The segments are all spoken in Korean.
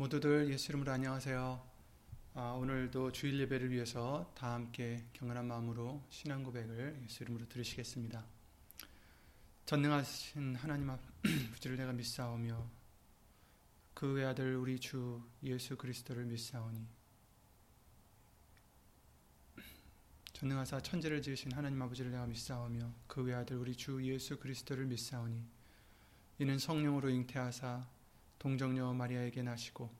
모두들 예수 이름으로 안녕하세요. 아, 오늘도 주일 예배를 위해서 다 함께 경건한 마음으로 신앙 고백을 예수 이름으로 들으시겠습니다. 전능하신 하나님 아버지를 내가 믿사오며 그 외 아들 우리 주 예수 그리스도를 믿사오니 전능하사 천지를 지으신 하나님 아버지를 내가 믿사오며 그 외 아들 우리 주 예수 그리스도를 믿사오니 이는 성령으로 잉태하사 동정녀 마리아에게 나시고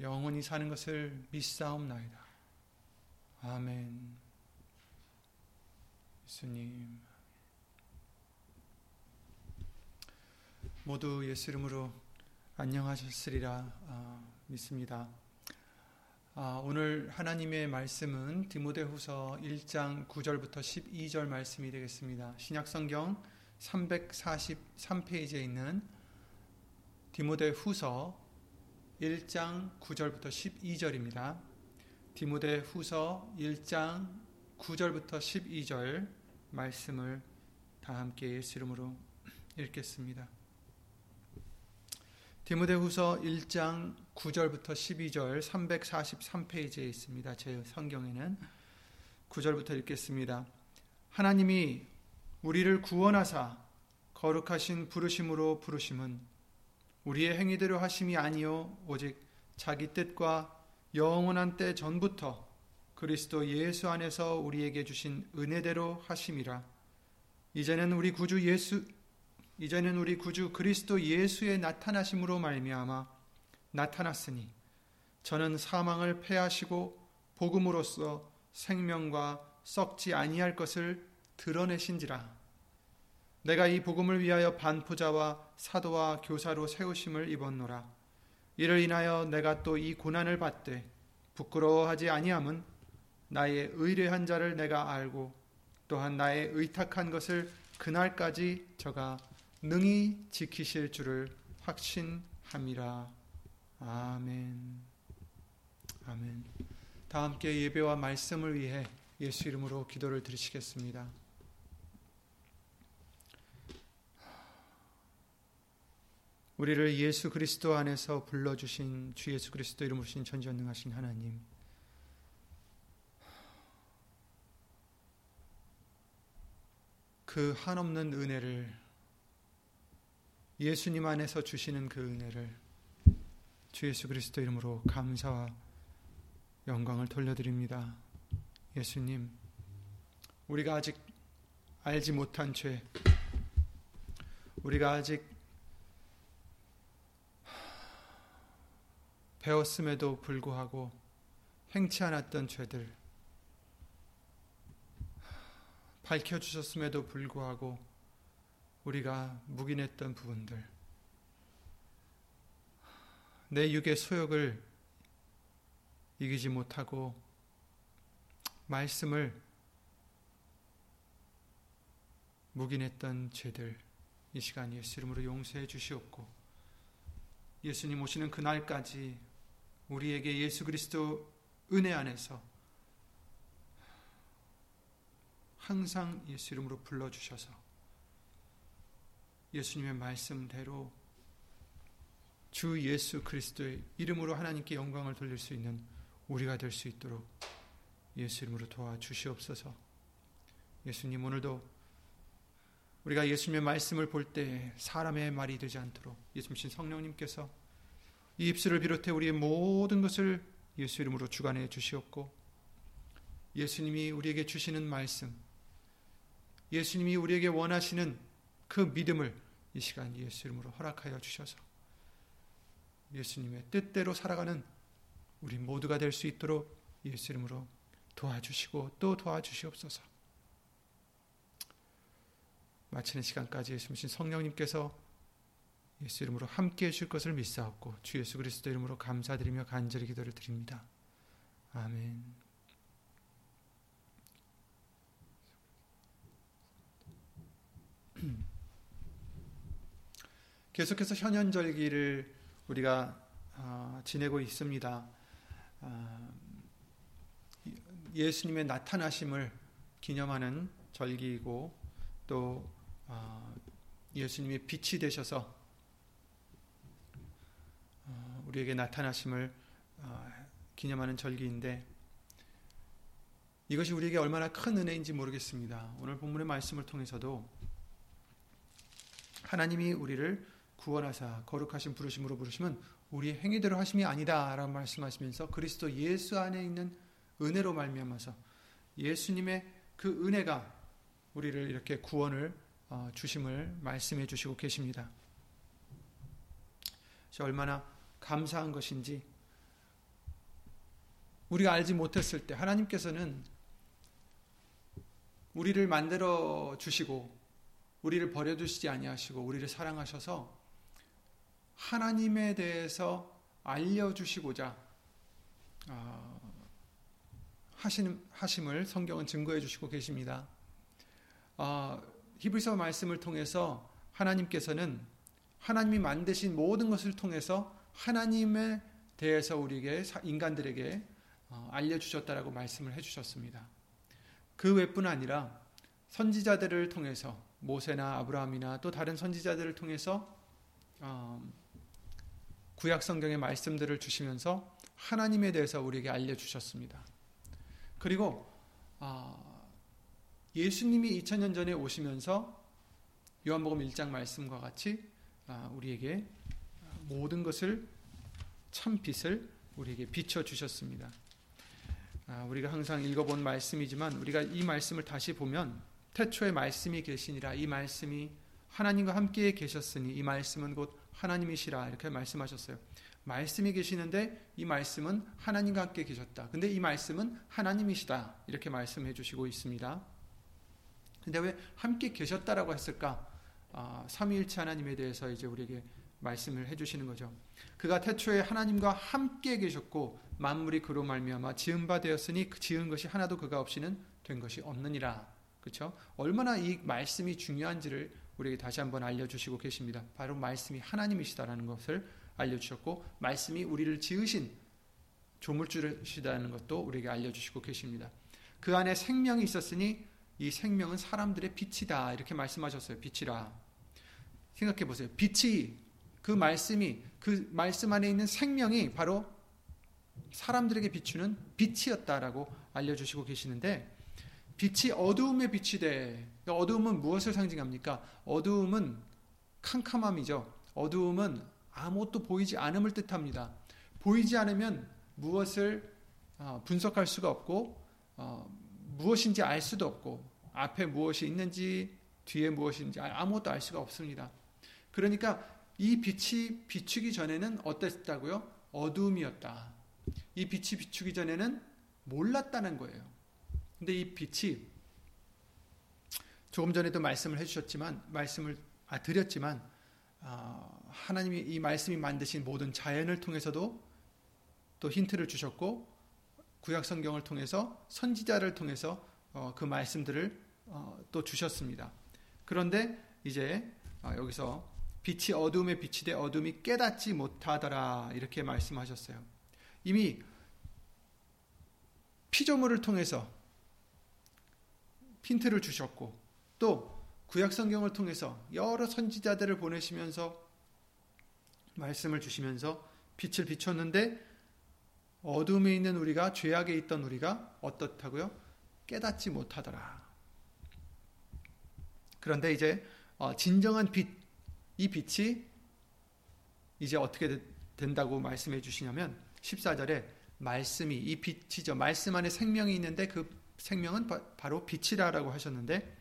영원히 사는 것을 믿사옵나이다. 아멘. 예수님. 모두 예수 이름으로 안녕하셨으리라 아, 믿습니다. 아, 오늘 하나님의 말씀은 디모데후서 1장 9절부터 12절 말씀이 되겠습니다. 신약성경 343페이지에 있는 디모데 후서 1장 9절부터 12절입니다. 디모데 후서 1장 9절부터 12절 말씀을 다 함께 예수 이름으로 읽겠습니다. 디모데 후서 1장 9절부터 12절 343페이지에 있습니다. 제 성경에는 9절부터 읽겠습니다. 하나님이 우리를 구원하사 거룩하신 부르심으로 부르심은 우리의 행위대로 하심이 아니요 오직 자기 뜻과 영원한 때 전부터 그리스도 예수 안에서 우리에게 주신 은혜대로 하심이라. 이제는 우리 구주 예수 이제는 우리 구주 그리스도 예수의 나타나심으로 말미암아 나타났으니 저는 사망을 패하시고 복음으로써 생명과 썩지 아니할 것을 드러내신지라. 내가 이 복음을 위하여 반포자와 사도와 교사로 세우심을 입었노라. 이를 인하여 내가 또 이 고난을 받되 부끄러워하지 아니함은 나의 의뢰한 자를 내가 알고 또한 나의 의탁한 것을 그날까지 저가 능히 지키실 줄을 확신함이라. 아멘. 아멘. 다 함께 예배와 말씀을 위해 예수 이름으로 기도를 드리시겠습니다. 우리를 예수 그리스도 안에서 불러주신 주 예수 그리스도 이름으로 신 전지전능하신 하나님 그 한없는 은혜를 예수님 안에서 주시는 그 은혜를 주 예수 그리스도 이름으로 감사와 영광을 돌려드립니다. 예수님, 우리가 아직 알지 못한 죄, 우리가 아직 배웠음에도 불구하고 행치 않았던 죄들, 밝혀 주셨음에도 불구하고 우리가 묵인했던 부분들, 내 육의 소욕을 이기지 못하고 말씀을 묵인했던 죄들, 이 시간 예수 이름으로 용서해 주시옵고, 예수님 오시는 그날까지 우리에게 예수 그리스도 은혜 안에서 항상 예수 이름으로 불러주셔서 예수님의 말씀대로 주 예수 그리스도의 이름으로 하나님께 영광을 돌릴 수 있는 우리가 될 수 있도록 예수 이름으로 도와주시옵소서. 예수님 오늘도 우리가 예수님의 말씀을 볼 때 사람의 말이 되지 않도록 예수님 성령님께서 이 입술을 비롯해 우리의 모든 것을 예수 이름으로 주관해 주시옵고 예수님이 우리에게 주시는 말씀 예수님이 우리에게 원하시는 그 믿음을 이 시간 예수 이름으로 허락하여 주셔서 예수님의 뜻대로 살아가는 우리 모두가 될 수 있도록 예수 이름으로 도와주시고 또 도와주시옵소서. 마치는 시간까지 예수님 성령님께서 예수 이름으로 함께 해줄 것을 믿사옵고 주 예수 그리스도 이름으로 감사드리며 간절히 기도를 드립니다. 아멘. 계속해서 현현절기를 우리가 어, 지내고 있습니다. 어, 예수님의 나타나심을 기념하는 절기이고 또 어, 예수님이 빛이 되셔서 어, 우리에게 나타나심을 어, 기념하는 절기인데 이것이 우리에게 얼마나 큰 은혜인지 모르겠습니다. 오늘 본문의 말씀을 통해서도 하나님이 우리를 구원하사 거룩하신 부르심으로 부르시면 우리의 행위대로 하심이 아니다라고 말씀하시면서 그리스도 예수 안에 있는 은혜로 말미암아서 예수님의 그 은혜가 우리를 이렇게 구원을 어, 주심을 말씀해 주시고 계십니다. 얼마나 감사한 것인지 우리가 알지 못했을 때 하나님께서는 우리를 만들어 주시고 우리를 버려 두시지 아니하시고 우리를 사랑하셔서 하나님에 대해서 알려 주시고자 어, 하심, 하심을 성경은 증거해 주시고 계십니다. 어, 히브리서 말씀을 통해서 하나님께서는 하나님이 만드신 모든 것을 통해서 하나님에 대해서 우리에게 인간들에게 어, 알려주셨다라고 말씀을 해주셨습니다. 그 외뿐 아니라 선지자들을 통해서 모세나 아브라함이나 또 다른 선지자들을 통해서 어, 구약 성경의 말씀들을 주시면서 하나님에 대해서 우리에게 알려주셨습니다. 그리고 어, 예수님이 2000년 전에 오시면서 요한복음 1장 말씀과 같이 어, 우리에게 모든 것을 참 빛을 우리에게 비춰 주셨습니다. 아, 우리가 항상 읽어본 말씀이지만 우리가 이 말씀을 다시 보면 태초에 말씀이 계시니라 이 말씀이 하나님과 함께 계셨으니 이 말씀은 곧 하나님이시라 이렇게 말씀하셨어요. 말씀이 계시는데 이 말씀은 하나님과 함께 계셨다. 근데 이 말씀은 하나님이시다. 이렇게 말씀해 주시고 있습니다. 근데 왜 함께 계셨다라고 했을까? 아, 삼위일체 하나님에 대해서 이제 우리에게 말씀을 해 주시는 거죠. 그가 태초에 하나님과 함께 계셨고 만물이 그로 말미암아 지은 바 되었으니 그 지은 것이 하나도 그가 없이는 된 것이 없느니라. 그렇죠? 얼마나 이 말씀이 중요한지를 우리에게 다시 한번 알려 주시고 계십니다. 바로 말씀이 하나님이시다라는 것을 알려주셨고 말씀이 우리를 지으신 조물주시다는 것도 우리에게 알려주시고 계십니다. 그 안에 생명이 있었으니 이 생명은 사람들의 빛이다 이렇게 말씀하셨어요. 빛이라 생각해 보세요. 빛이 그 말씀이 그 말씀 안에 있는 생명이 바로 사람들에게 비추는 빛이었다라고 알려주시고 계시는데 빛이 어두움의 빛이 돼. 어두움은 무엇을 상징합니까? 어두움은 캄캄함이죠. 어두움은 아무것도 보이지 않음을 뜻합니다. 보이지 않으면 무엇을 어, 분석할 수가 없고 어, 무엇인지 알 수도 없고 앞에 무엇이 있는지 뒤에 무엇인지 아무것도 알 수가 없습니다. 그러니까 이 빛이 비추기 전에는 어땠다고요? 어두움이었다. 이 빛이 비추기 전에는 몰랐다는 거예요. 근데 이 빛이 조금 전에도 말씀을 해주셨지만 말씀을 아, 드렸지만 어, 하나님이 이 말씀이 만드신 모든 자연을 통해서도 또 힌트를 주셨고 구약 성경을 통해서 선지자를 통해서 어, 그 말씀들을 어, 또 주셨습니다. 그런데 이제 어, 여기서 빛이 어둠에 빛이 돼 어둠이 깨닫지 못하더라 이렇게 말씀하셨어요. 이미 피조물을 통해서 힌트를 주셨고 또 구약 성경을 통해서 여러 선지자들을 보내시면서 말씀을 주시면서 빛을 비췄는데 어둠에 있는 우리가 죄악에 있던 우리가 어떻다고요? 깨닫지 못하더라. 그런데 이제 어, 진정한 빛, 이 빛이 이제 어떻게 된다고 말씀해 주시냐면 14절에 말씀이 이 빛이죠. 말씀 안에 생명이 있는데 그 생명은 바로 빛이라라고 하셨는데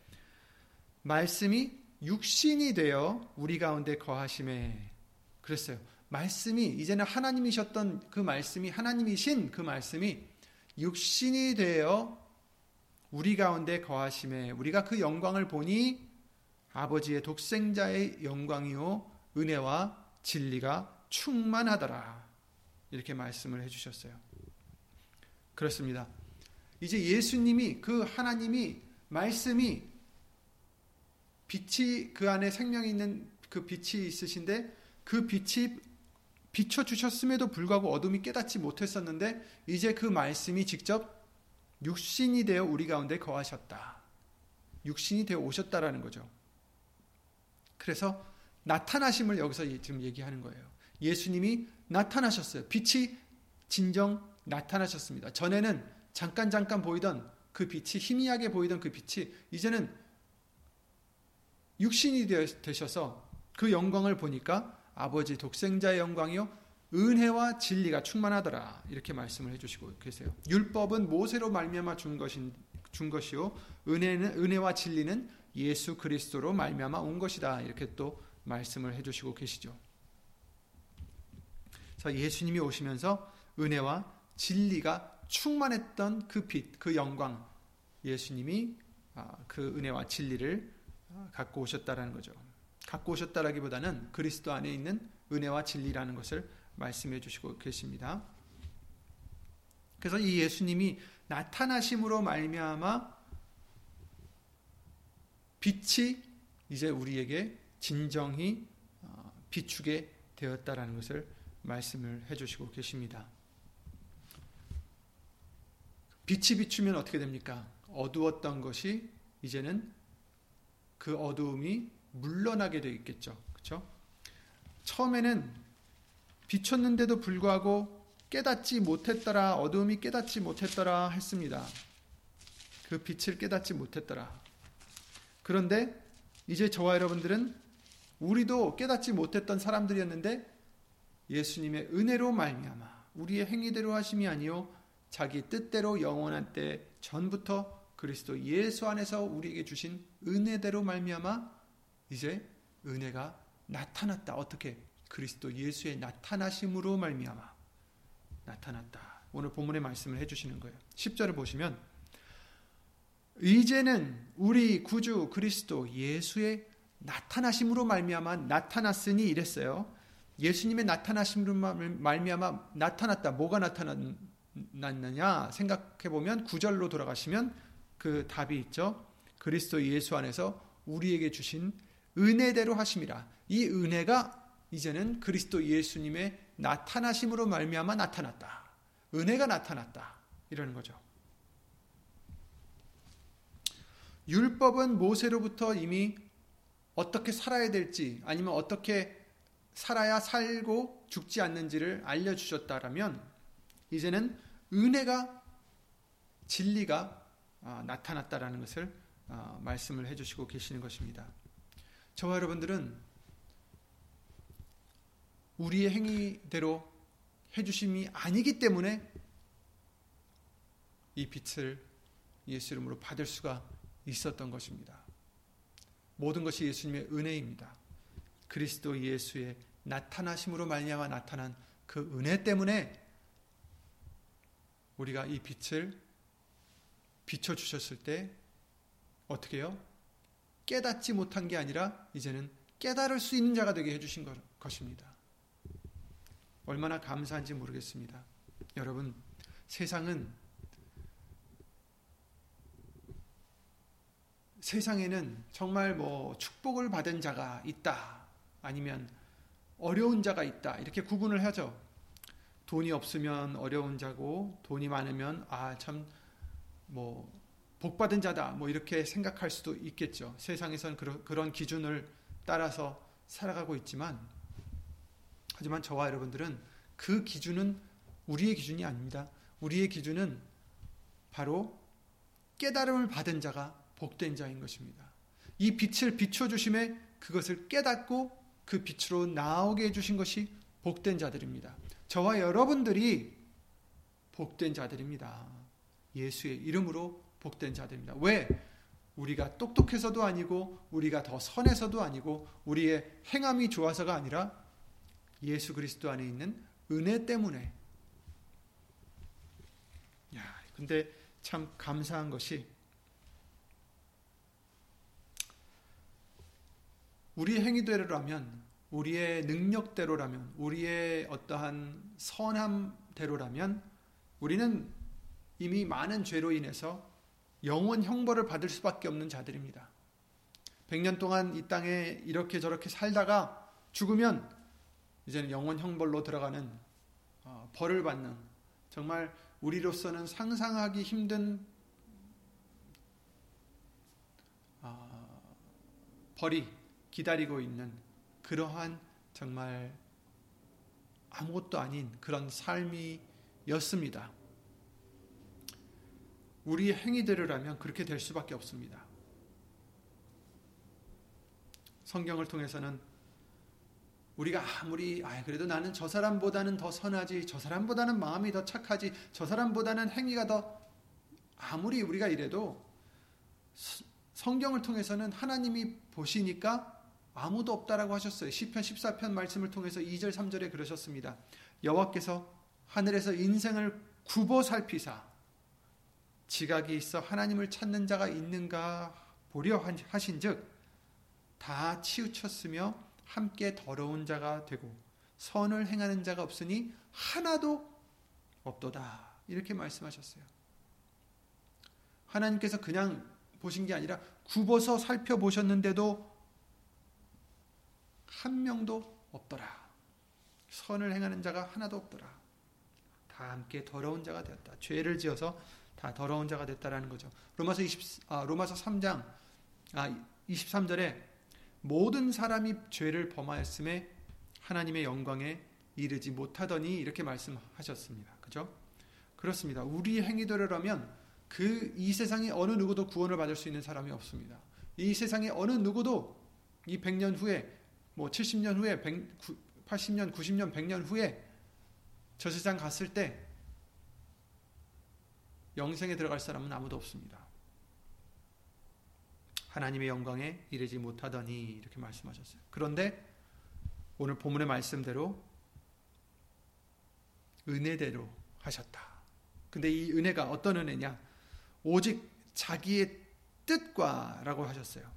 말씀이 육신이 되어 우리 가운데 거하심에 그랬어요. 말씀이 이제는 하나님이셨던 그 말씀이 하나님이신 그 말씀이 육신이 되어 우리 가운데 거하심에 우리가 그 영광을 보니 아버지의 독생자의 영광이요 은혜와 진리가 충만하더라. 이렇게 말씀을 해 주셨어요. 그렇습니다. 이제 예수님이 그 하나님이 말씀이 빛이 그 안에 생명이 있는 그 빛이 있으신데 그 빛이 비춰 주셨음에도 불구하고 어둠이 깨닫지 못했었는데 이제 그 말씀이 직접 육신이 되어 우리 가운데 거하셨다. 육신이 되어 오셨다라는 거죠. 그래서 나타나심을 여기서 지금 얘기하는 거예요. 예수님이 나타나셨어요. 빛이 진정 나타나셨습니다. 전에는 잠깐 잠깐 보이던 그 빛이 희미하게 보이던 그 빛이 이제는 육신이 되셔서 그 영광을 보니까 아버지 독생자의 영광이요 은혜와 진리가 충만하더라 이렇게 말씀을 해주시고 계세요. 율법은 모세로 말미암아 준 것인 준 것이요 은혜는 은혜와 진리는 예수 그리스도로 말미암아 온 것이다 이렇게 또 말씀을 해주시고 계시죠. 자 예수님이 오시면서 은혜와 진리가 충만했던 그 빛, 그 영광, 예수님이 아, 그 은혜와 진리를 아, 갖고 오셨다라는 거죠. 갖고 오셨다라기보다는 그리스도 안에 있는 은혜와 진리라는 것을 말씀해 주시고 계십니다. 그래서 이 예수님이 나타나심으로 말미암아 빛이 이제 우리에게 진정히 어, 비추게 되었다라는 것을 말씀을 해주시고 계십니다. 빛이 비추면 어떻게 됩니까? 어두웠던 것이 이제는 그 어두움이 물러나게 되어 있겠죠. 그렇죠? 처음에는 비췄는데도 불구하고 깨닫지 못했더라. 어두움이 깨닫지 못했더라 했습니다. 그 빛을 깨닫지 못했더라. 그런데 이제 저와 여러분들은 우리도 깨닫지 못했던 사람들이었는데 예수님의 은혜로 말미암아 우리의 행위대로 하심이 아니요 자기 뜻대로 영원한 때 전부터 그리스도 예수 안에서 우리에게 주신 은혜대로 말미암아 이제 은혜가 나타났다. 어떻게? 그리스도 예수의 나타나심으로 말미암아 나타났다. 오늘 본문의 말씀을 해 주시는 거예요. 10절을 보시면 이제는 우리 구주 그리스도 예수의 나타나심으로 말미암아 나타났으니 이랬어요. 예수님의 나타나심으로 말미암아 나타났다. 뭐가 나타났 났느냐 생각해 보면 구절로 돌아가시면 그 답이 있죠. 그리스도 예수 안에서 우리에게 주신 은혜대로 하심이라. 이 은혜가 이제는 그리스도 예수님의 나타나심으로 말미암아 나타났다. 은혜가 나타났다. 이러는 거죠. 율법은 모세로부터 이미 어떻게 살아야 될지 아니면 어떻게 살아야 살고 죽지 않는지를 알려주셨다라면 이제는 은혜가 진리가 아, 나타났다라는 것을 아, 말씀을 해주시고 계시는 것입니다. 저와 여러분들은 우리의 행위대로 해주심이 아니기 때문에 이 빛을 예수 이름으로 받을 수가 있었던 것입니다. 모든 것이 예수님의 은혜입니다. 그리스도 예수의 나타나심으로 말미암아 나타난 그 은혜 때문에 우리가 이 빛을 비춰 주셨을 때 어떻게 요 깨닫지 못한 게 아니라 이제는 깨달을 수 있는 자가 되게 해 주신 것입니다. 얼마나 감사한지 모르겠습니다. 여러분, 세상은 세상에는 정말 뭐 축복을 받은 자가 있다. 아니면 어려운 자가 있다. 이렇게 구분을 하죠. 돈이 없으면 어려운 자고 돈이 많으면 아 참 뭐 복받은 자다 뭐 이렇게 생각할 수도 있겠죠. 세상에서는 그런, 그런 기준을 따라서 살아가고 있지만 하지만 저와 여러분들은 그 기준은 우리의 기준이 아닙니다. 우리의 기준은 바로 깨달음을 받은 자가 복된 자인 것입니다. 이 빛을 비춰 주심에 그것을 깨닫고 그 빛으로 나오게 해 주신 것이 복된 자들입니다. 저와 여러분들이 복된 자들입니다. 예수의 이름으로 복된 자들입니다. 왜? 우리가 똑똑해서도 아니고, 우리가 더 선해서도 아니고, 우리의 행함이 좋아서가 아니라 예수 그리스도 안에 있는 은혜 때문에. 야, 근데 참 감사한 것이 우리의 행위대로라면 우리의 능력대로라면, 우리의 어떠한 선함대로라면, 우리는 이미 많은 죄로 인해서 영원 형벌을 받을 수밖에 없는 자들입니다. 100년 동안 이 땅에 이렇게 저렇게 살다가 죽으면 이제는 영원 형벌로 들어가는 어, 벌을 받는 정말 우리로서는 상상하기 힘든 어, 벌이 기다리고 있는 그러한 정말 아무것도 아닌 그런 삶이었습니다. 우리의 행위대로라면 그렇게 될 수밖에 없습니다. 성경을 통해서는 우리가 아무리 아 그래도 나는 저 사람보다는 더 선하지 저 사람보다는 마음이 더 착하지 저 사람보다는 행위가 더 아무리 우리가 이래도 성경을 통해서는 하나님이 보시니까 아무도 없다라고 하셨어요. 시편 14편 말씀을 통해서 2절 3절에 그러셨습니다. 여호와께서 하늘에서 인생을 굽어 살피사 지각이 있어 하나님을 찾는 자가 있는가 보려 하신즉 다 치우쳤으며 함께 더러운 자가 되고 선을 행하는 자가 없으니 하나도 없도다. 이렇게 말씀하셨어요. 하나님께서 그냥 보신 게 아니라 굽어서 살펴보셨는데도 한 명도 없더라. 선을 행하는 자가 하나도 없더라. 다 함께 더러운 자가 되었다. 죄를 지어서 다 더러운 자가 됐다라는 거죠. 로마서 20 아, 로마서 3장 아 23절에 모든 사람이 죄를 범하였음에 하나님의 영광에 이르지 못하더니 이렇게 말씀하셨습니다. 그죠? 그렇습니다. 우리 행위대로라면 그 이 세상에 어느 누구도 구원을 받을 수 있는 사람이 없습니다. 이 세상에 어느 누구도 이 100년 후에 뭐 70년 후에 100, 80년, 90년, 100년 후에 저 세상 갔을 때 영생에 들어갈 사람은 아무도 없습니다. 하나님의 영광에 이르지 못하더니 이렇게 말씀하셨어요. 그런데 오늘 본문의 말씀대로 은혜대로 하셨다. 근데 이 은혜가 어떤 은혜냐? 오직 자기의 뜻과라고 하셨어요.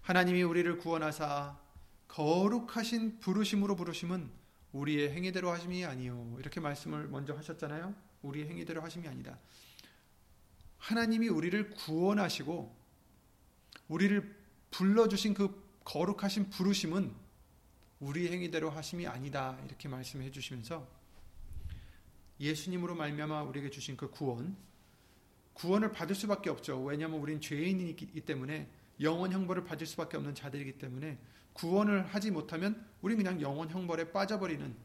하나님이 우리를 구원하사 거룩하신 부르심으로 부르심은 우리의 행위대로 하심이 아니요. 이렇게 말씀을 먼저 하셨잖아요. 우리의 행위대로 하심이 아니다. 하나님이 우리를 구원하시고 우리를 불러주신 그 거룩하신 부르심은 우리 행위대로 하심이 아니다. 이렇게 말씀해 주시면서 예수님으로 말미암아 우리에게 주신 그 구원, 구원을 받을 수밖에 없죠. 왜냐하면 우린 죄인이기 때문에 영원 형벌을 받을 수밖에 없는 자들이기 때문에 구원을 하지 못하면 우리 그냥 영원 형벌에 빠져버리는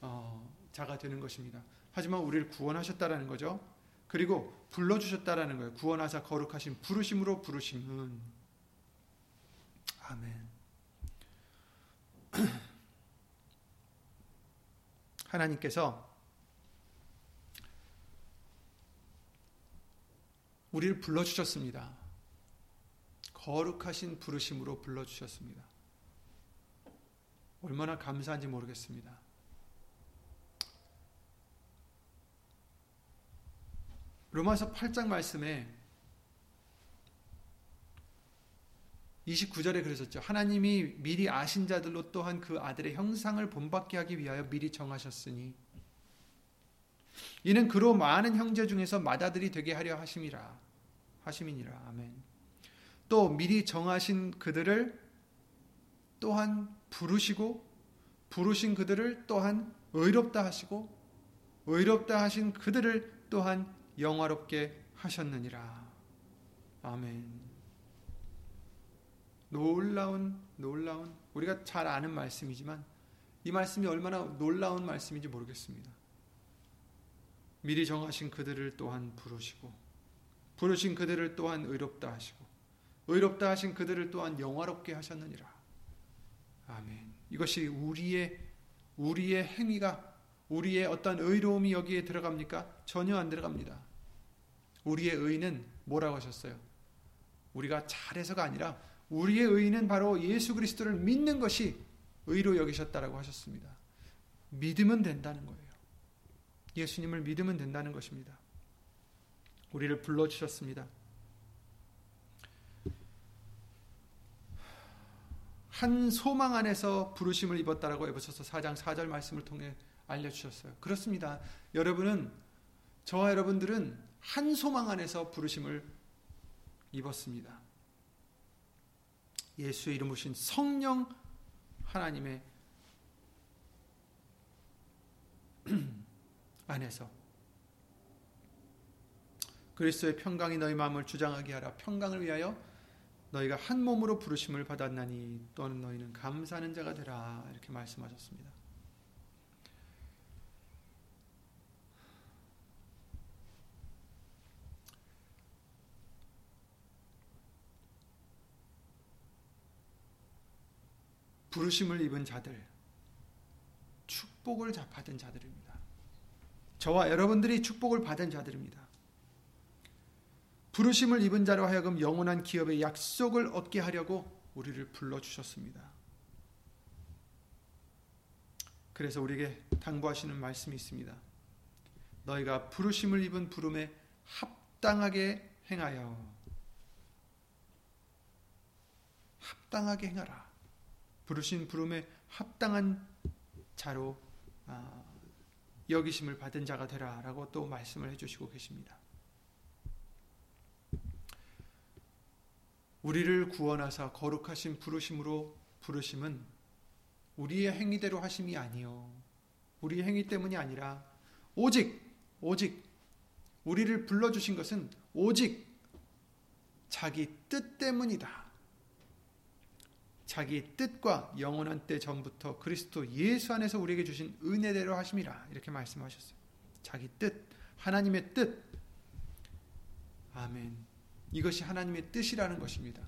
어, 자가 되는 것입니다. 하지만 우리를 구원하셨다라는 거죠. 그리고 불러주셨다라는 거예요. 구원하사 거룩하신 부르심으로 부르심은 아멘. 하나님께서 우리를 불러주셨습니다. 거룩하신 부르심으로 불러주셨습니다. 얼마나 감사한지 모르겠습니다. 로마서 8장 말씀에 29절에 그러셨죠. 하나님이 미리 아신 자들로 또한 그 아들의 형상을 본받게 하기 위하여 미리 정하셨으니 이는 그로 많은 형제 중에서 맏아들이 되게 하려 하심이라 하심이니라. 아멘. 또 미리 정하신 그들을 또한 부르시고 부르신 그들을 또한 의롭다 하시고 의롭다 하신 그들을 또한 영화롭게 하셨느니라. 아멘. 놀라운 놀라운 우리가 잘 아는 말씀이지만 이 말씀이 얼마나 놀라운 말씀인지 모르겠습니다. 미리 정하신 그들을 또한 부르시고 부르신 그들을 또한 의롭다 하시고 의롭다 하신 그들을 또한 영화롭게 하셨느니라. 아멘. 이것이 우리의 우리의 행위가 우리의 어떤 의로움이 여기에 들어갑니까? 전혀 안 들어갑니다. 우리의 의는 뭐라고 하셨어요? 우리가 잘해서가 아니라 우리의 의는 바로 예수 그리스도를 믿는 것이 의로 여기셨다라고 하셨습니다. 믿으면 된다는 거예요. 예수님을 믿으면 된다는 것입니다. 우리를 불러 주셨습니다. 한 소망 안에서 부르심을 입었다라고 에베소서 4장 4절 말씀을 통해 알려주셨어요. 그렇습니다. 여러분은 저와 여러분들은 한 소망 안에서 부르심을 입었습니다. 예수의 이름 오신 성령 하나님의 안에서 그리스도의 평강이 너희 마음을 주장하게 하라 평강을 위하여 너희가 한 몸으로 부르심을 받았나니 또는 너희는 감사하는 자가 되라 이렇게 말씀하셨습니다. 부르심을 입은 자들, 축복을 받은 자들입니다. 저와 여러분들이 축복을 받은 자들입니다. 부르심을 입은 자로 하여금 영원한 기업의 약속을 얻게 하려고 우리를 불러 주셨습니다. 그래서 우리에게 당부하시는 말씀이 있습니다. 너희가 부르심을 입은 부름에 합당하게 행하여 합당하게 행하라. 부르신 부름에 합당한 자로 아, 여기심을 받은 자가 되라라고 또 말씀을 해주시고 계십니다. 우리를 구원하사 거룩하신 부르심으로 부르심은 우리의 행위대로 하심이 아니요 우리의 행위 때문이 아니라 오직 오직 우리를 불러 주신 것은 오직 자기 뜻 때문이다. 자기 뜻과 영원한 때 전부터 그리스도 예수 안에서 우리에게 주신 은혜대로 하심이라 이렇게 말씀하셨어요. 자기 뜻, 하나님의 뜻. 아멘. 이것이 하나님의 뜻이라는 것입니다.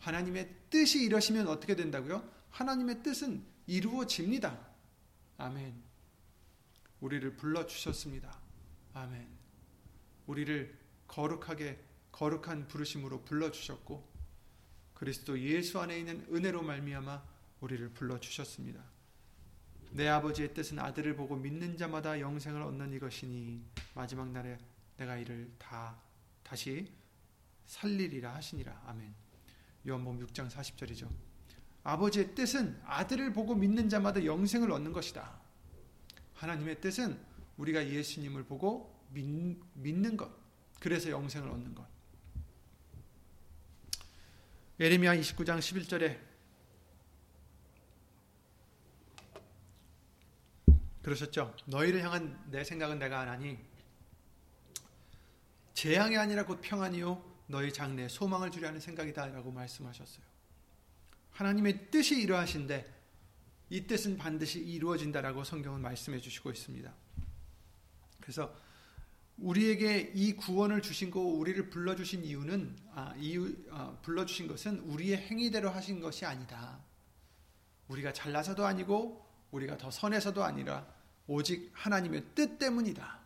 하나님의 뜻이 이러시면 어떻게 된다고요? 하나님의 뜻은 이루어집니다. 아멘. 우리를 불러 주셨습니다. 아멘. 우리를 거룩하게 거룩한 부르심으로 불러 주셨고 그리스도 예수 안에 있는 은혜로 말미암아 우리를 불러 주셨습니다. 내 아버지의 뜻은 아들을 보고 믿는 자마다 영생을 얻는 이것이니 마지막 날에 내가 이를 다 다시 살리리라 하시니라. 아멘. 요한복음 6장 40절이죠. 아버지의 뜻은 아들을 보고 믿는 자마다 영생을 얻는 것이다. 하나님의 뜻은 우리가 예수님을 보고 믿, 믿는 것. 그래서 영생을 얻는 것. 예레미야 29장 11절에 그러셨죠. 너희를 향한 내 생각은 내가 안 하니 재앙이 아니라 곧 평안이요 너희 장래에 소망을 주려 하는 생각이다라고 말씀하셨어요. 하나님의 뜻이 이러하신데 이 뜻은 반드시 이루어진다라고 성경은 말씀해 주시고 있습니다. 그래서 우리에게 이 구원을 주신 거 우리를 불러 주신 이유는 아, 이유 아, 불러 주신 것은 우리의 행위대로 하신 것이 아니다. 우리가 잘나서도 아니고 우리가 더 선해서도 아니라 오직 하나님의 뜻 때문이다.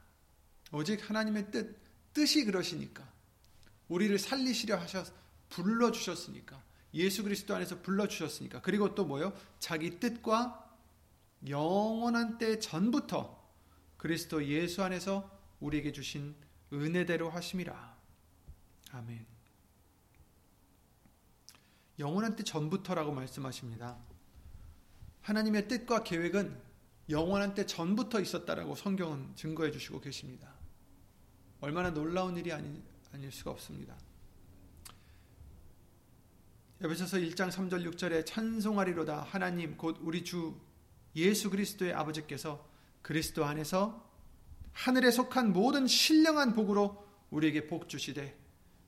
오직 하나님의 뜻 뜻이 그러시니까 우리를 살리시려 하셔 불러 주셨으니까 예수 그리스도 안에서 불러 주셨으니까 그리고 또 뭐요? 자기 뜻과 영원한 때 전부터 그리스도 예수 안에서 우리에게 주신 은혜대로 하심이라. 아멘. 영원한 때 전부터라고 말씀하십니다. 하나님의 뜻과 계획은 영원한 때 전부터 있었다라고 성경은 증거해 주시고 계십니다. 얼마나 놀라운 일이 아니, 아닐 수가 없습니다. 에베소서 1장 3절 6절에 찬송하리로다 하나님 곧 우리 주 예수 그리스도의 아버지께서 그리스도 안에서 하늘에 속한 모든 신령한 복으로 우리에게 복 주시되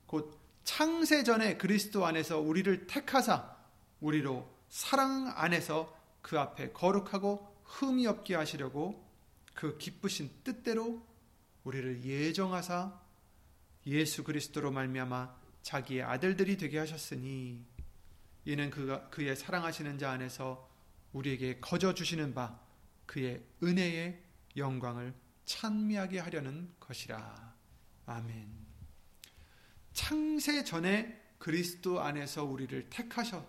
곧 창세 전에 그리스도 안에서 우리를 택하사 우리로 사랑 안에서 그 앞에 거룩하고 흠이 없게 하시려고 그 기쁘신 뜻대로 우리를 예정하사 예수 그리스도로 말미암아 자기의 아들들이 되게 하셨으니 이는 그가 그의 사랑하시는 자 안에서 우리에게 거저 주시는 바 그의 은혜의 영광을 찬미하게 하려는 것이라. 아멘. 창세 전에 그리스도 안에서 우리를 택하셔서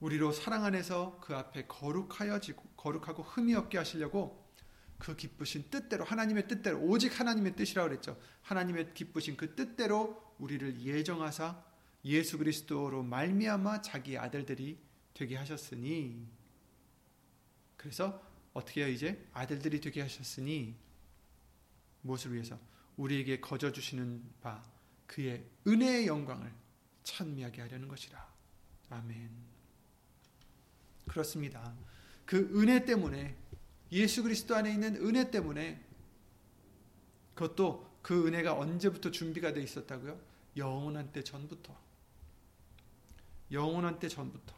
우리로 사랑 안에서 그 앞에 거룩하여지고 거룩하고 흠이 없게 하시려고 그 기쁘신 뜻대로 하나님의 뜻대로 오직 하나님의 뜻이라고 그랬죠. 하나님의 기쁘신 그 뜻대로 우리를 예정하사 예수 그리스도로 말미암아 자기 아들들이 되게 하셨으니. 그래서 어떻게 해요 이제? 아들들이 되게 하셨으니 무엇을 위해서? 우리에게 거저 주시는 바 그의 은혜의 영광을 찬미하게 하려는 것이라. 아멘. 그렇습니다. 그 은혜 때문에 예수 그리스도 안에 있는 은혜 때문에 그것도 그 은혜가 언제부터 준비가 되어 있었다고요? 영원한 때 전부터. 영원한 때 전부터.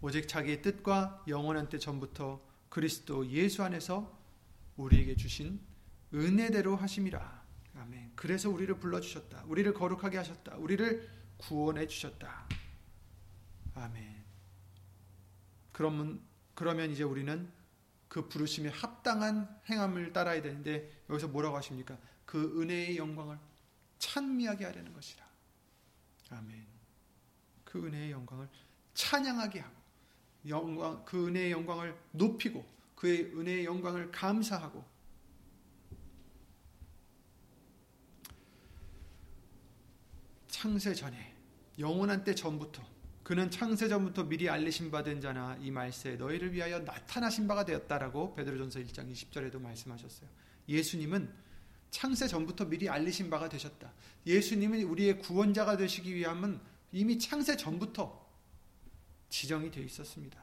오직 자기의 뜻과 영원한 때 전부터 그리스도 예수 안에서 우리에게 주신 은혜대로 하심이라. 아멘. 그래서 우리를 불러 주셨다. 우리를 거룩하게 하셨다. 우리를 구원해 주셨다. 아멘. 그러면, 그러면 이제 우리는 그 부르심에 합당한 행함을 따라야 되는데 여기서 뭐라고 하십니까? 그 은혜의 영광을 찬미하게 하려는 것이라. 아멘. 그 은혜의 영광을 찬양하게 하고 영광 그 은혜의 영광을 높이고 그의 은혜의 영광을 감사하고 창세 전에 영원한 때 전부터 그는 창세 전부터 미리 알리신 바된 자나 이 말세 너희를 위하여 나타나신 바가 되었다라고 베드로전서 1장 20절에도 말씀하셨어요. 예수님은 창세 전부터 미리 알리신 바가 되셨다. 예수님은 우리의 구원자가 되시기 위함은 이미 창세 전부터 지정이 되어 있었습니다.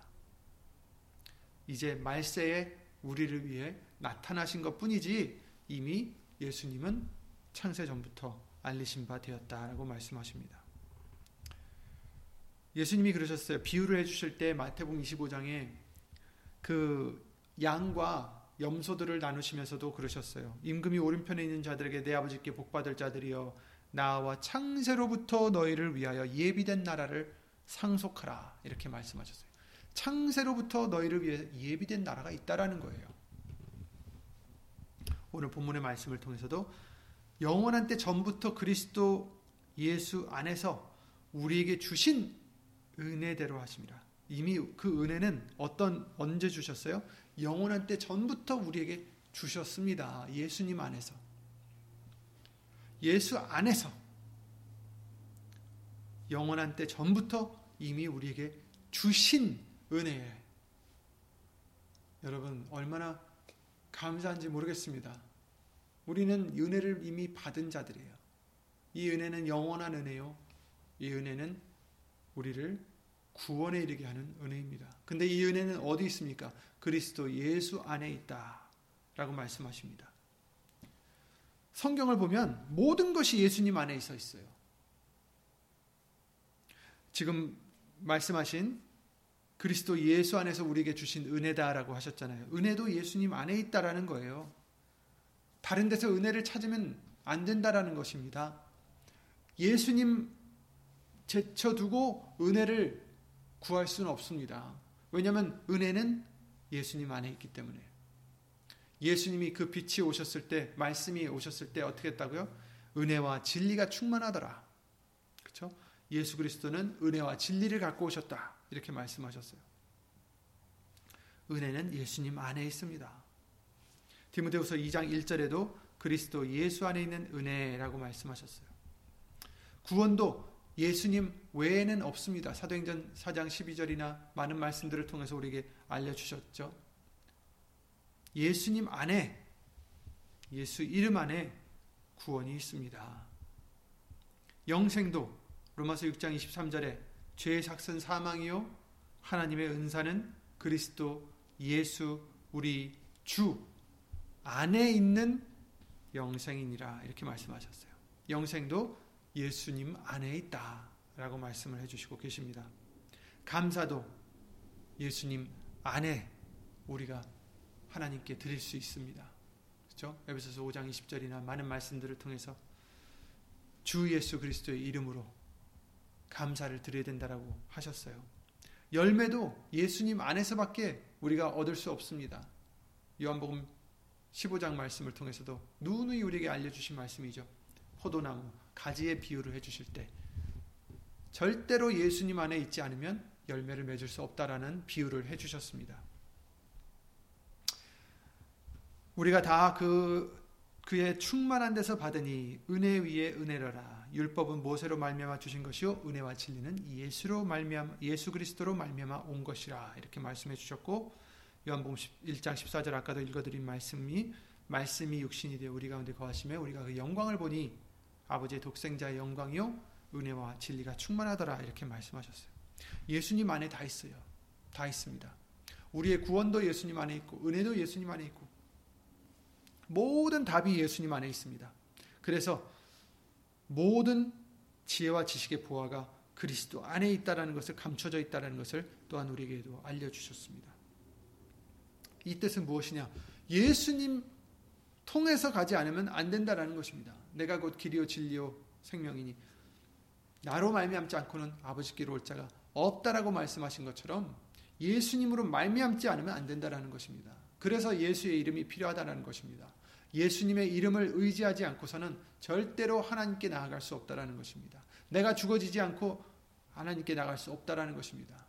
이제 말세에 우리를 위해 나타나신 것 뿐이지 이미 예수님은 창세 전부터 알리신 바 되었다라고 말씀하십니다. 예수님이 그러셨어요. 비유를 해주실 때 마태복음 25장에 그 양과 염소들을 나누시면서도 그러셨어요. 임금이 오른편에 있는 자들에게 내 아버지께 복받을 자들이여 나와 창세로부터 너희를 위하여 예비된 나라를 상속하라 이렇게 말씀하셨어요. 창세로부터 너희를 위해 예비된 나라가 있다라는 거예요. 오늘 본문의 말씀을 통해서도 영원한 때 전부터 그리스도 예수 안에서 우리에게 주신 은혜대로 하십니다. 이미 그 은혜는 어떤 언제 주셨어요? 영원한 때 전부터 우리에게 주셨습니다. 예수님 안에서. 예수 안에서 영원한 때 전부터 이미 우리에게 주신 은혜. 여러분 얼마나 감사한지 모르겠습니다. 우리는 은혜를 이미 받은 자들이에요. 이 은혜는 영원한 은혜요. 이 은혜는 우리를 구원에 이르게 하는 은혜입니다. 근데 이 은혜는 어디 있습니까? 그리스도 예수 안에 있다. 라고 말씀하십니다. 성경을 보면 모든 것이 예수님 안에 있어 있어요. 지금 말씀하신 그리스도 예수 안에서 우리에게 주신 은혜다라고 하셨잖아요. 은혜도 예수님 안에 있다라는 거예요. 다른 데서 은혜를 찾으면 안 된다라는 것입니다. 예수님 제쳐두고 은혜를 구할 수는 없습니다. 왜냐하면 은혜는 예수님 안에 있기 때문에. 예수님이 그 빛이 오셨을 때, 말씀이 오셨을 때 어떻게 했다고요? 은혜와 진리가 충만하더라. 그렇죠? 예수 그리스도는 은혜와 진리를 갖고 오셨다. 이렇게 말씀하셨어요. 은혜는 예수님 안에 있습니다. 디모데후서 2장 1절에도 그리스도 예수 안에 있는 은혜라고 말씀하셨어요. 구원도 예수님 외에는 없습니다. 사도행전 4장 12절이나 많은 말씀들을 통해서 우리에게 알려주셨죠. 예수님 안에, 예수 이름 안에 구원이 있습니다. 영생도 로마서 6장 23절에 죄의 삭선 사망이요 하나님의 은사는 그리스도 예수 우리 주 안에 있는 영생이니라 이렇게 말씀하셨어요. 영생도 예수님 안에 있다 라고 말씀을 해주시고 계십니다. 감사도 예수님 안에 우리가 하나님께 드릴 수 있습니다. 그렇죠? 에베소서 5장 20절이나 많은 말씀들을 통해서 주 예수 그리스도의 이름으로 감사를 드려야 된다라고 하셨어요. 열매도 예수님 안에서밖에 우리가 얻을 수 없습니다. 요한복음 15장 말씀을 통해서도 누누이 우리에게 알려주신 말씀이죠. 포도나무, 가지의 비유를 해주실 때 절대로 예수님 안에 있지 않으면 열매를 맺을 수 없다라는 비유를 해주셨습니다. 우리가 다 그 그의 충만한 데서 받으니 은혜 위에 은혜로라 율법은 모세로 말미암아 주신 것이요 은혜와 진리는 예수로 말미암아 예수 그리스도로 말미암아 온 것이라 이렇게 말씀해 주셨고 요한복음 1장 14절 아까도 읽어드린 말씀이 말씀이 육신이 되어 우리 가운데 거하시며 우리가 그 영광을 보니 아버지의 독생자의 영광이요 은혜와 진리가 충만하더라 이렇게 말씀하셨어요. 예수님 안에 다 있어요. 다 있습니다. 우리의 구원도 예수님 안에 있고 은혜도 예수님 안에 있고 모든 답이 예수님 안에 있습니다. 그래서 모든 지혜와 지식의 보화가 그리스도 안에 있다라는 것을 감춰져 있다라는 것을 또한 우리에게도 알려 주셨습니다. 이 뜻은 무엇이냐? 예수님 통해서 가지 않으면 안 된다라는 것입니다. 내가 곧 길이요 진리요 생명이니 나로 말미암지 않고는 아버지께로 올 자가 없다라고 말씀하신 것처럼 예수님으로 말미암지 않으면 안 된다라는 것입니다. 그래서 예수의 이름이 필요하다는 것입니다. 예수님의 이름을 의지하지 않고서는 절대로 하나님께 나아갈 수 없다라는 것입니다. 내가 죽어지지 않고 하나님께 나갈 수 없다라는 것입니다.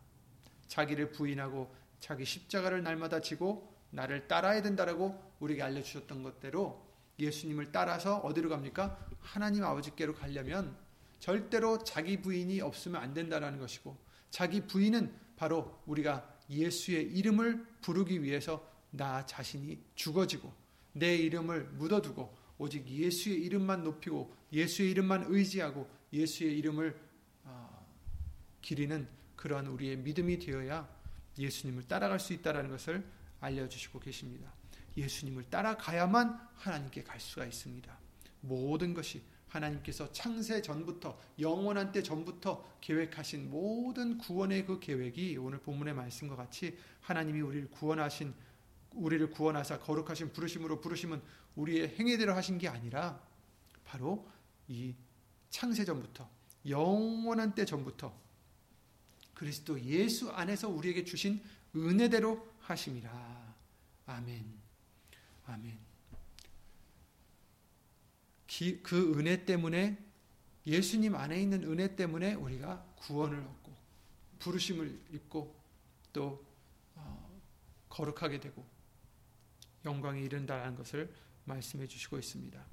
자기를 부인하고 자기 십자가를 날마다 지고 나를 따라야 된다라고 우리에게 알려주셨던 것대로 예수님을 따라서 어디로 갑니까? 하나님 아버지께로 가려면 절대로 자기 부인이 없으면 안 된다라는 것이고 자기 부인은 바로 우리가 예수의 이름을 부르기 위해서 나 자신이 죽어지고 내 이름을 묻어두고 오직 예수의 이름만 높이고 예수의 이름만 의지하고 예수의 이름을 어, 기리는 그러한 우리의 믿음이 되어야 예수님을 따라갈 수 있다는 것을 알려 주시고 계십니다. 예수님을 따라가야만 하나님께 갈 수가 있습니다. 모든 것이 하나님께서 창세 전부터 영원한 때 전부터 계획하신 모든 구원의 그 계획이 오늘 본문의 말씀과 같이 하나님이 우리를 구원하신 우리를 구원하사 거룩하신 부르심으로 부르심은 우리의 행위대로 하신 게 아니라 바로 이 창세 전부터 영원한 때 전부터 그리스도 예수 안에서 우리에게 주신 은혜대로 하심이라. 아멘. 아멘. 기, 그 은혜 때문에 예수님 안에 있는 은혜 때문에 우리가 구원을 얻고 부르심을 입고 또 어, 거룩하게 되고 영광이 이른다는 것을 말씀해 주시고 있습니다.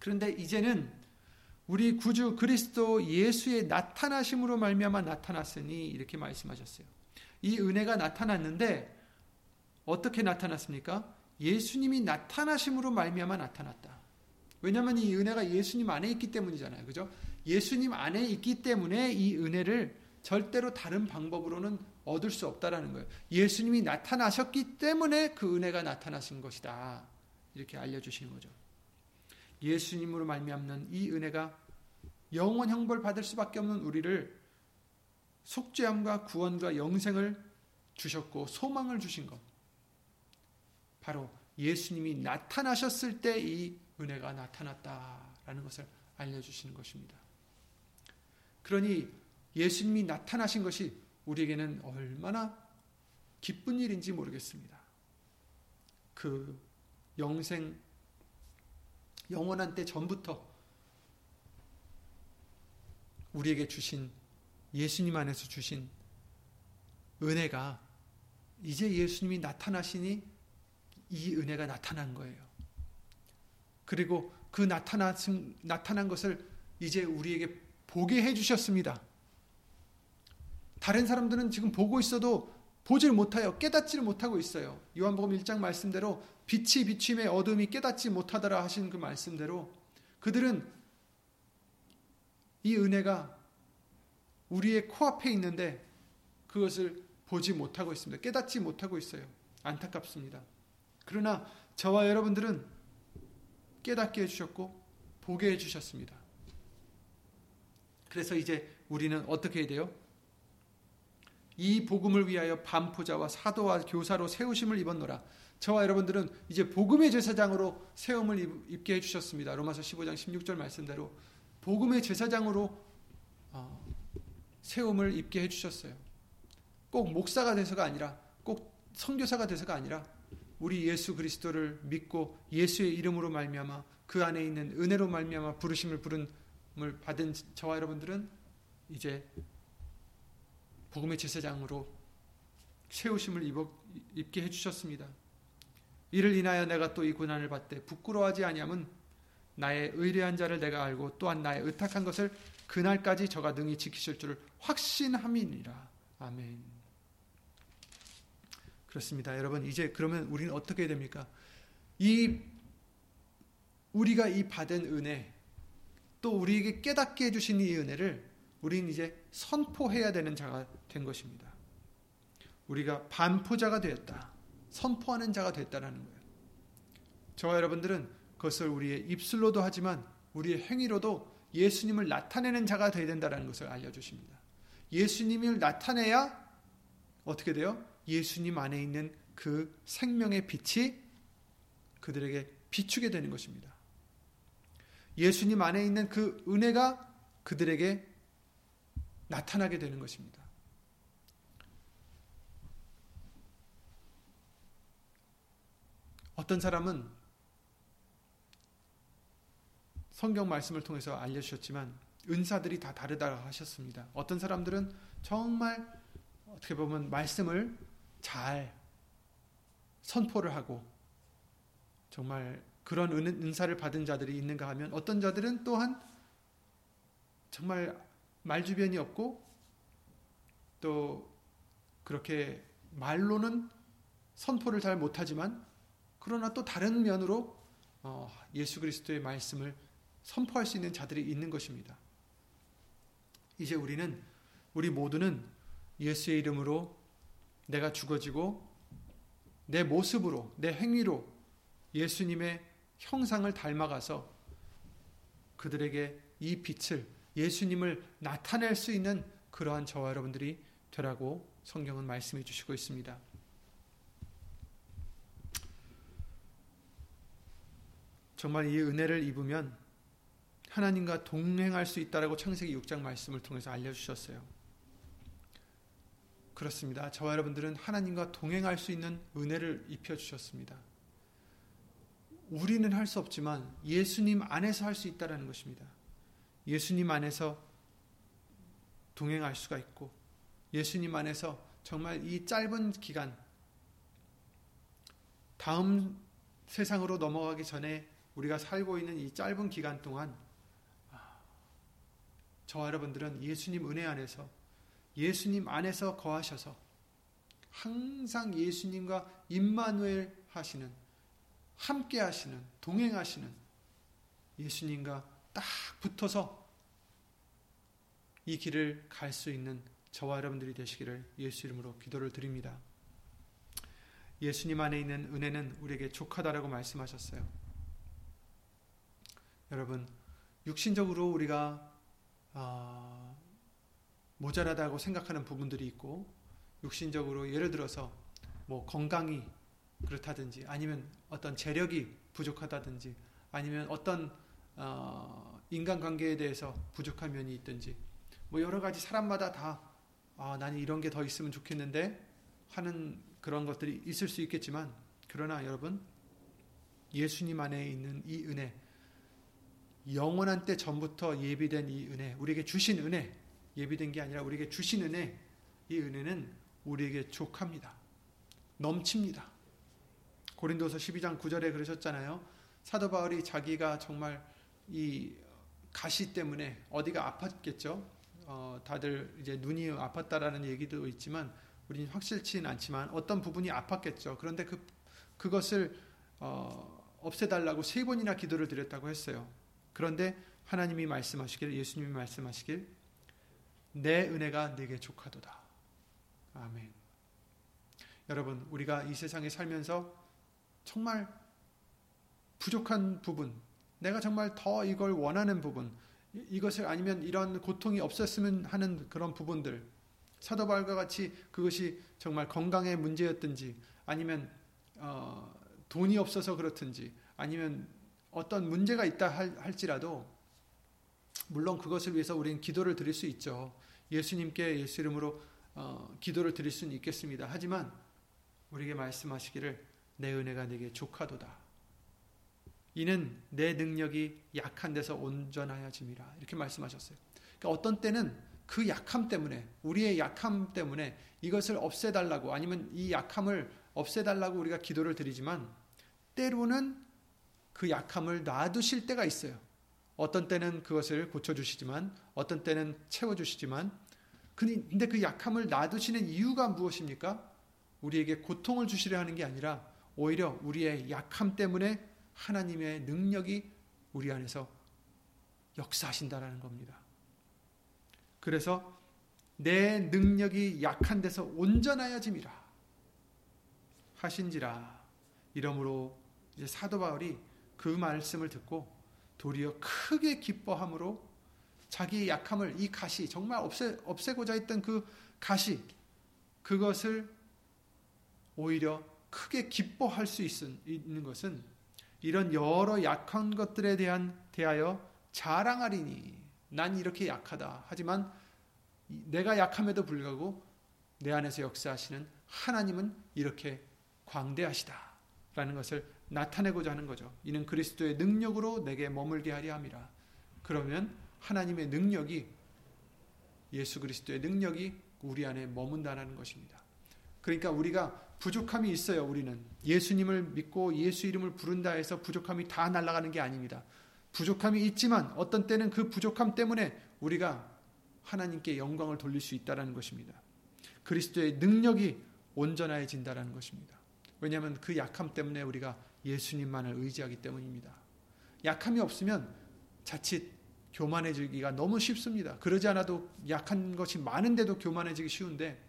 그런데 이제는 우리 구주 그리스도 예수의 나타나심으로 말미암아 나타났으니 이렇게 말씀하셨어요. 이 은혜가 나타났는데 어떻게 나타났습니까? 예수님이 나타나심으로 말미암아 나타났다. 왜냐하면 이 은혜가 예수님 안에 있기 때문이잖아요. 그죠? 예수님 안에 있기 때문에 이 은혜를 절대로 다른 방법으로는 얻을 수 없다라는 거예요. 예수님이 나타나셨기 때문에 그 은혜가 나타나신 것이다. 이렇게 알려주시는 거죠. 예수님으로 말미암는 이 은혜가 영원 형벌 받을 수밖에 없는 우리를 속죄함과 구원과 영생을 주셨고 소망을 주신 것. 바로 예수님이 나타나셨을 때 이 은혜가 나타났다라는 것을 알려주시는 것입니다. 그러니 예수님이 나타나신 것이 우리에게는 얼마나 기쁜 일인지 모르겠습니다. 그 영생, 영원한 때 전부터 우리에게 주신 예수님 안에서 주신 은혜가 이제 예수님이 나타나시니 이 은혜가 나타난 거예요. 그리고 그 나타난, 나타난 것을 이제 우리에게 보게 해주셨습니다. 다른 사람들은 지금 보고 있어도 보질 못하여 깨닫지를 못하고 있어요. 요한복음 1장 말씀대로 빛이 비침에 어둠이 깨닫지 못하더라 하신 그 말씀대로 그들은 이 은혜가 우리의 코앞에 있는데 그것을 보지 못하고 있습니다. 깨닫지 못하고 있어요. 안타깝습니다. 그러나 저와 여러분들은 깨닫게 해주셨고 보게 해주셨습니다. 그래서 이제 우리는 어떻게 해야 돼요? 이 복음을 위하여 반포자와 사도와 교사로 세우심을 입었노라. 저와 여러분들은 이제 복음의 제사장으로 세움을 입게 해주셨습니다. 로마서 15장 16절 말씀대로 복음의 제사장으로 어, 세움을 입게 해주셨어요. 꼭 목사가 돼서가 아니라 꼭 선교사가 돼서가 아니라 우리 예수 그리스도를 믿고 예수의 이름으로 말미암아 그 안에 있는 은혜로 말미암아 부르심을 부름을 받은 저와 여러분들은 이제 복음의 제사장으로 세우심을 입게 해주셨습니다. 이를 인하여 내가 또 이 고난을 받되 부끄러워하지 아니함은 나의 의뢰한 자를 내가 알고 또한 나의 의탁한 것을 그날까지 저가 능히 지키실 줄을 확신함이니라. 아멘. 그렇습니다. 여러분 이제 그러면 우리는 어떻게 됩니까? 이 우리가 이 받은 은혜 또 우리에게 깨닫게 해 주신 이 은혜를 우리는 이제 선포해야 되는 자가 된 것입니다. 우리가 반포자가 되었다. 선포하는 자가 됐다라는 거예요. 저와 여러분들은 그것을 우리의 입술로도 하지만 우리의 행위로도 예수님을 나타내는 자가 되어야 된다는 것을 알려주십니다. 예수님을 나타내야 어떻게 돼요? 예수님 안에 있는 그 생명의 빛이 그들에게 비추게 되는 것입니다. 예수님 안에 있는 그 은혜가 그들에게 나타나게 되는 것입니다. 어떤 사람은 성경 말씀을 통해서 알려주셨지만 은사들이 다 다르다 하셨습니다. 어떤 사람들은 정말 어떻게 보면 말씀을 잘 선포를 하고 정말 그런 은사를 받은 자들이 있는가 하면 어떤 자들은 또한 정말 말주변이 없고 또 그렇게 말로는 선포를 잘 못하지만 그러나 또 다른 면으로 어, 예수 그리스도의 말씀을 선포할 수 있는 자들이 있는 것입니다. 이제 우리는 우리 모두는 예수의 이름으로 내가 죽어지고 내 모습으로 내 행위로 예수님의 형상을 닮아가서 그들에게 이 빛을 예수님을 나타낼 수 있는 그러한 저와 여러분들이 되라고 성경은 말씀해 주시고 있습니다. 정말 이 은혜를 입으면 하나님과 동행할 수 있다라고 창세기 6장 말씀을 통해서 알려주셨어요. 그렇습니다. 저와 여러분들은 하나님과 동행할 수 있는 은혜를 입혀 주셨습니다. 우리는 할 수 없지만 예수님 안에서 할 수 있다라는 것입니다. 예수님 안에서 동행할 수가 있고 예수님 안에서 정말 이 짧은 기간 다음 세상으로 넘어가기 전에 우리가 살고 있는 이 짧은 기간 동안 아, 저와 여러분들은 예수님 은혜 안에서 예수님 안에서 거하셔서 항상 예수님과 임마누엘 하시는 함께 하시는 동행하시는 예수님과 딱 붙어서 이 길을 갈 수 있는 저와 여러분들이 되시기를 예수 이름으로 기도를 드립니다. 예수님 안에 있는 은혜는 우리에게 족하다라고 말씀하셨어요. 여러분 육신적으로 우리가 어, 모자라다고 생각하는 부분들이 있고 육신적으로 예를 들어서 뭐 건강이 그렇다든지 아니면 어떤 재력이 부족하다든지 아니면 어떤 어, 인간관계에 대해서 부족한 면이 있든지 뭐 여러 가지 사람마다 다 아, 나는 이런 게 더 있으면 좋겠는데 하는 그런 것들이 있을 수 있겠지만 그러나 여러분 예수님 안에 있는 이 은혜 영원한 때 전부터 예비된 이 은혜, 우리에게 주신 은혜, 예비된 게 아니라 우리에게 주신 은혜, 이 은혜는 우리에게 족합니다. 넘칩니다. 고린도서 12장 9절에 그러셨잖아요. 사도 바울이 자기가 정말 이 가시 때문에 어디가 아팠겠죠. 어, 다들 이제 눈이 아팠다라는 얘기도 있지만 우리는 확실치는 않지만 어떤 부분이 아팠겠죠. 그런데 그 그것을 어, 없애달라고 세 번이나 기도를 드렸다고 했어요. 그런데 하나님이 말씀하시길 예수님이 말씀하시길 내 은혜가 네게 족하도다. 아멘. 여러분, 우리가 이 세상에 살면서 정말 부족한 부분, 내가 정말 더 이걸 원하는 부분, 이것을 아니면 이런 고통이 없었으면 하는 그런 부분들, 사도 바울과 같이 그것이 정말 건강의 문제였든지, 아니면 어, 돈이 없어서 그렇든지, 아니면 어떤 문제가 있다 할지라도 물론 그것을 위해서 우리는 기도를 드릴 수 있죠. 예수님께 예수 이름으로 어, 기도를 드릴 수는 있겠습니다. 하지만 우리에게 말씀하시기를 내 은혜가 네게 족하도다. 이는 내 능력이 약한 데서 온전하여짐이라 이렇게 말씀하셨어요. 그러니까 어떤 때는 그 약함 때문에 우리의 약함 때문에 이것을 없애달라고 아니면 이 약함을 없애달라고 우리가 기도를 드리지만 때로는 그 약함을 놔두실 때가 있어요. 어떤 때는 그것을 고쳐주시지만, 어떤 때는 채워주시지만, 근데 그 약함을 놔두시는 이유가 무엇입니까? 우리에게 고통을 주시려 하는 게 아니라, 오히려 우리의 약함 때문에 하나님의 능력이 우리 안에서 역사하신다라는 겁니다. 그래서 내 능력이 약한 데서 온전하여짐이라 하신지라 이러므로 이제 사도 바울이 그 말씀을 듣고 도리어 크게 기뻐함으로 자기의 약함을 이 가시 정말 없애, 없애고자 했던 그 가시 그것을 오히려 크게 기뻐할 수 있는 것은 이런 여러 약한 것들에 대한 대하여 자랑하리니 난 이렇게 약하다. 하지만 내가 약함에도 불구하고 내 안에서 역사하시는 하나님은 이렇게 광대하시다. 라는 것을 나타내고자 하는 거죠. 이는 그리스도의 능력으로 내게 머물게 하려 함이라. 그러면 하나님의 능력이 예수 그리스도의 능력이 우리 안에 머문다는 것입니다. 그러니까 우리가 부족함이 있어요, 우리는. 예수님을 믿고 예수 이름을 부른다 해서 부족함이 다 날아가는 게 아닙니다. 부족함이 있지만 어떤 때는 그 부족함 때문에 우리가 하나님께 영광을 돌릴 수 있다는 것입니다. 그리스도의 능력이 온전해진다는 것입니다. 왜냐하면 그 약함 때문에 우리가 예수님만을 의지하기 때문입니다. 약함이 없으면 자칫 교만해지기가 너무 쉽습니다. 그러지 않아도 약한 것이 많은데도 교만해지기 쉬운데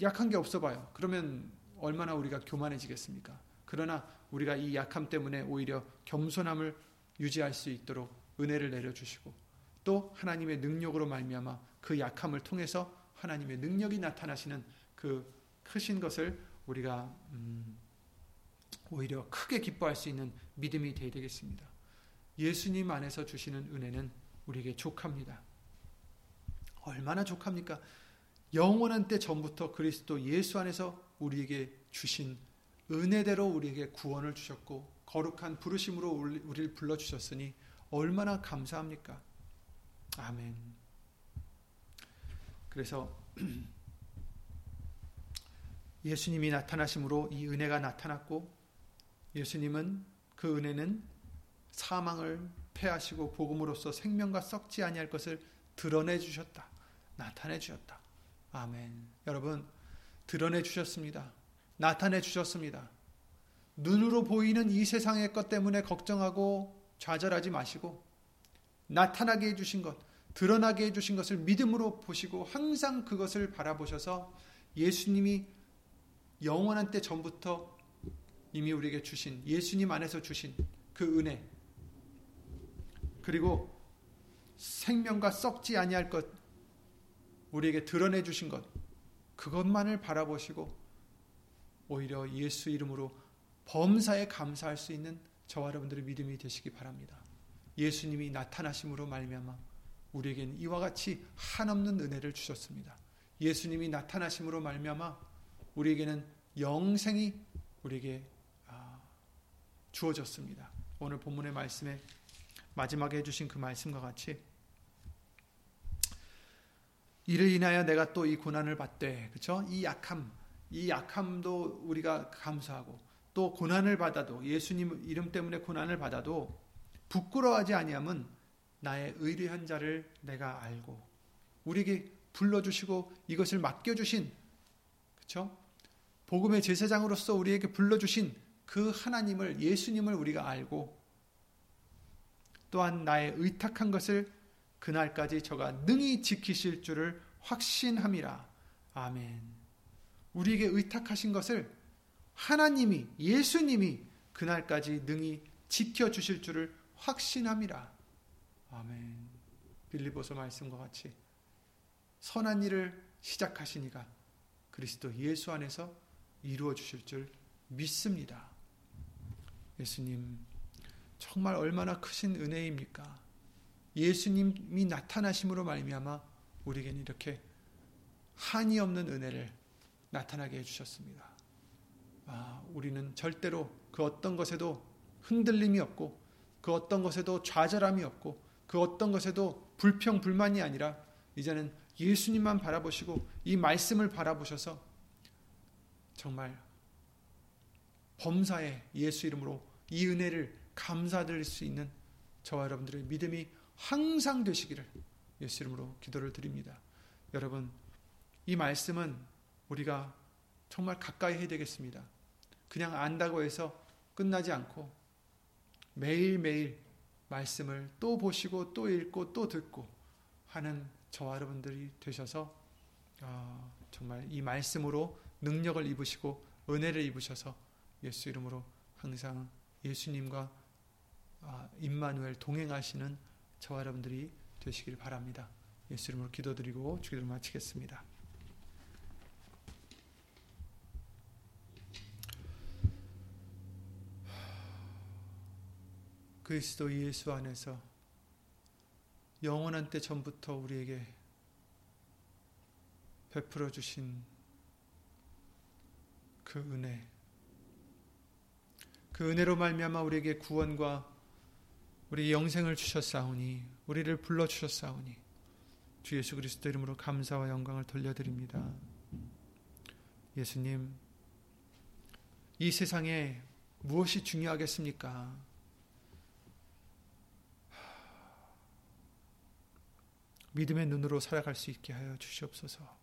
약한 게 없어 봐요. 그러면 얼마나 우리가 교만해지겠습니까? 그러나 우리가 이 약함 때문에 오히려 겸손함을 유지할 수 있도록 은혜를 내려 주시고 또 하나님의 능력으로 말미암아 그 약함을 통해서 하나님의 능력이 나타나시는 그 크신 것을 우리가 음, 오히려 크게 기뻐할 수 있는 믿음이 되어야 되겠습니다. 예수님 안에서 주시는 은혜는 우리에게 족합니다. 얼마나 족합니까? 영원한 때 전부터 그리스도 예수 안에서 우리에게 주신 은혜대로 우리에게 구원을 주셨고 거룩한 부르심으로 우리를 불러 주셨으니 얼마나 감사합니까? 아멘. 그래서 예수님이 나타나심으로 이 은혜가 나타났고 예수님은 그 은혜는 사망을 패하시고 복음으로써 생명과 썩지 아니할 것을 드러내 주셨다. 나타내 주셨다. 아멘. 여러분 드러내 주셨습니다. 나타내 주셨습니다. 눈으로 보이는 이 세상의 것 때문에 걱정하고 좌절하지 마시고 나타나게 해 주신 것, 드러나게 해 주신 것을 믿음으로 보시고 항상 그것을 바라보셔서 예수님이 영원한 때 전부터 이미 우리에게 주신 예수님 안에서 주신 그 은혜 그리고 생명과 썩지 아니할 것 우리에게 드러내 주신 것 그것만을 바라보시고 오히려 예수 이름으로 범사에 감사할 수 있는 저와 여러분들의 믿음이 되시기 바랍니다. 예수님이 나타나심으로 말미암아 우리에게는 이와 같이 한없는 은혜를 주셨습니다. 예수님이 나타나심으로 말미암아 우리에게는 영생이 우리에게 아, 주어졌습니다. 오늘 본문의 말씀에 마지막에 해주신 그 말씀과 같이 이를 인하여 내가 또 이 고난을 받되 그렇죠? 이 약함 이 약함도 우리가 감사하고 또 고난을 받아도 예수님 이름 때문에 고난을 받아도 부끄러워하지 아니함은 나의 의뢰한 자를 내가 알고 우리에게 불러주시고 이것을 맡겨주신 그렇죠? 복음의 제사장으로서 우리에게 불러주신 그 하나님을 예수님을 우리가 알고 또한 나의 의탁한 것을 그날까지 저가 능히 지키실 줄을 확신함이라. 아멘. 우리에게 의탁하신 것을 하나님이 예수님이 그날까지 능히 지켜 주실 줄을 확신함이라. 아멘. 빌리보서 말씀과 같이 선한 일을 시작하시니가 그리스도 예수 안에서 이루어 주실 줄 믿습니다. 예수님 정말 얼마나 크신 은혜입니까? 예수님이 나타나심으로 말미암아 우리에게는 이렇게 한이 없는 은혜를 나타나게 해주셨습니다. 아, 우리는 절대로 그 어떤 것에도 흔들림이 없고 그 어떤 것에도 좌절함이 없고 그 어떤 것에도 불평 불만이 아니라 이제는 예수님만 바라보시고 이 말씀을 바라보셔서 정말 범사에 예수 이름으로 이 은혜를 감사드릴 수 있는 저와 여러분들의 믿음이 항상 되시기를 예수 이름으로 기도를 드립니다. 여러분, 이 말씀은 우리가 정말 가까이 해야 되겠습니다. 그냥 안다고 해서 끝나지 않고 매일매일 말씀을 또 보시고 또 읽고 또 듣고 하는 저와 여러분들이 되셔서 어, 정말 이 말씀으로 능력을 입으시고 은혜를 입으셔서 예수 이름으로 항상 예수님과 아, 임마누엘 동행하시는 저와 여러분들이 되시길 바랍니다. 예수 이름으로 기도드리고 주기도를 마치겠습니다. 그리스도 예수 안에서 영원한 때 전부터 우리에게 베풀어 주신 그 은혜 그 은혜로 말미암아 우리에게 구원과 우리 영생을 주셨사오니 우리를 불러 주셨사오니 주 예수 그리스도 이름으로 감사와 영광을 돌려드립니다. 예수님 이 세상에 무엇이 중요하겠습니까? 믿음의 눈으로 살아갈 수 있게 하여 주시옵소서.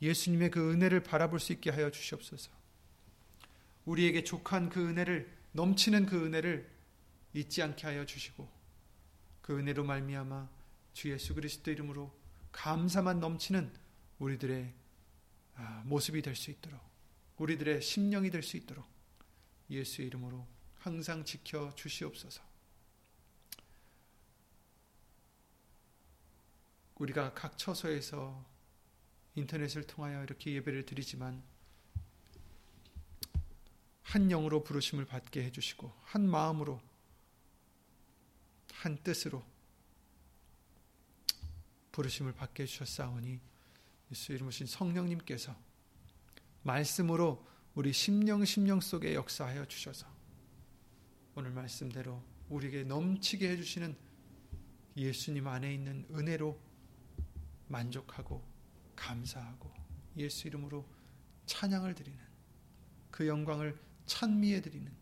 예수님의 그 은혜를 바라볼 수 있게 하여 주시옵소서. 우리에게 족한 그 은혜를 넘치는 그 은혜를 잊지 않게 하여 주시고 그 은혜로 말미암아 주 예수 그리스도 이름으로 감사만 넘치는 우리들의 아, 모습이 될 수 있도록 우리들의 심령이 될 수 있도록 예수의 이름으로 항상 지켜 주시옵소서. 우리가 각 처소에서 인터넷을 통하여 이렇게 예배를 드리지만 한 영으로 부르심을 받게 해주시고 한 마음으로 한 뜻으로 부르심을 받게 해주셨사오니 예수 이름으신 성령님께서 말씀으로 우리 심령 심령 속에 역사하여 주셔서 오늘 말씀대로 우리에게 넘치게 해주시는 예수님 안에 있는 은혜로 만족하고 감사하고 예수 이름으로 찬양을 드리는 그 영광을 찬미해 드리는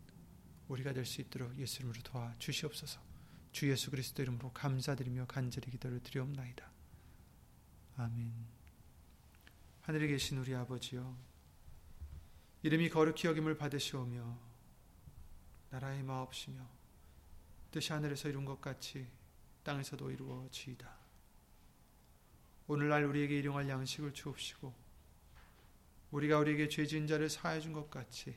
우리가 될 수 있도록 예수 이름으로 도와 주시옵소서. 주 예수 그리스도 이름으로 감사드리며 간절히 기도를 드리옵나이다. 아멘. 하늘에 계신 우리 아버지여 이름이 거룩히 여김을 받으시오며 나라의 마옵시며 뜻이 하늘에서 이룬 것 같이 땅에서도 이루어지이다. 오늘날 우리에게 일용할 양식을 주옵시고 우리가 우리에게 죄 지은 자를 사하여 준것 같이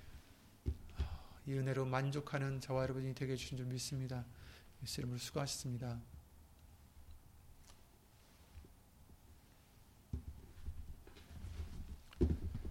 이 은혜로 만족하는 저와 여러분이 되게 해주신 줄 믿습니다. 예수 이름으로 수고하셨습니다.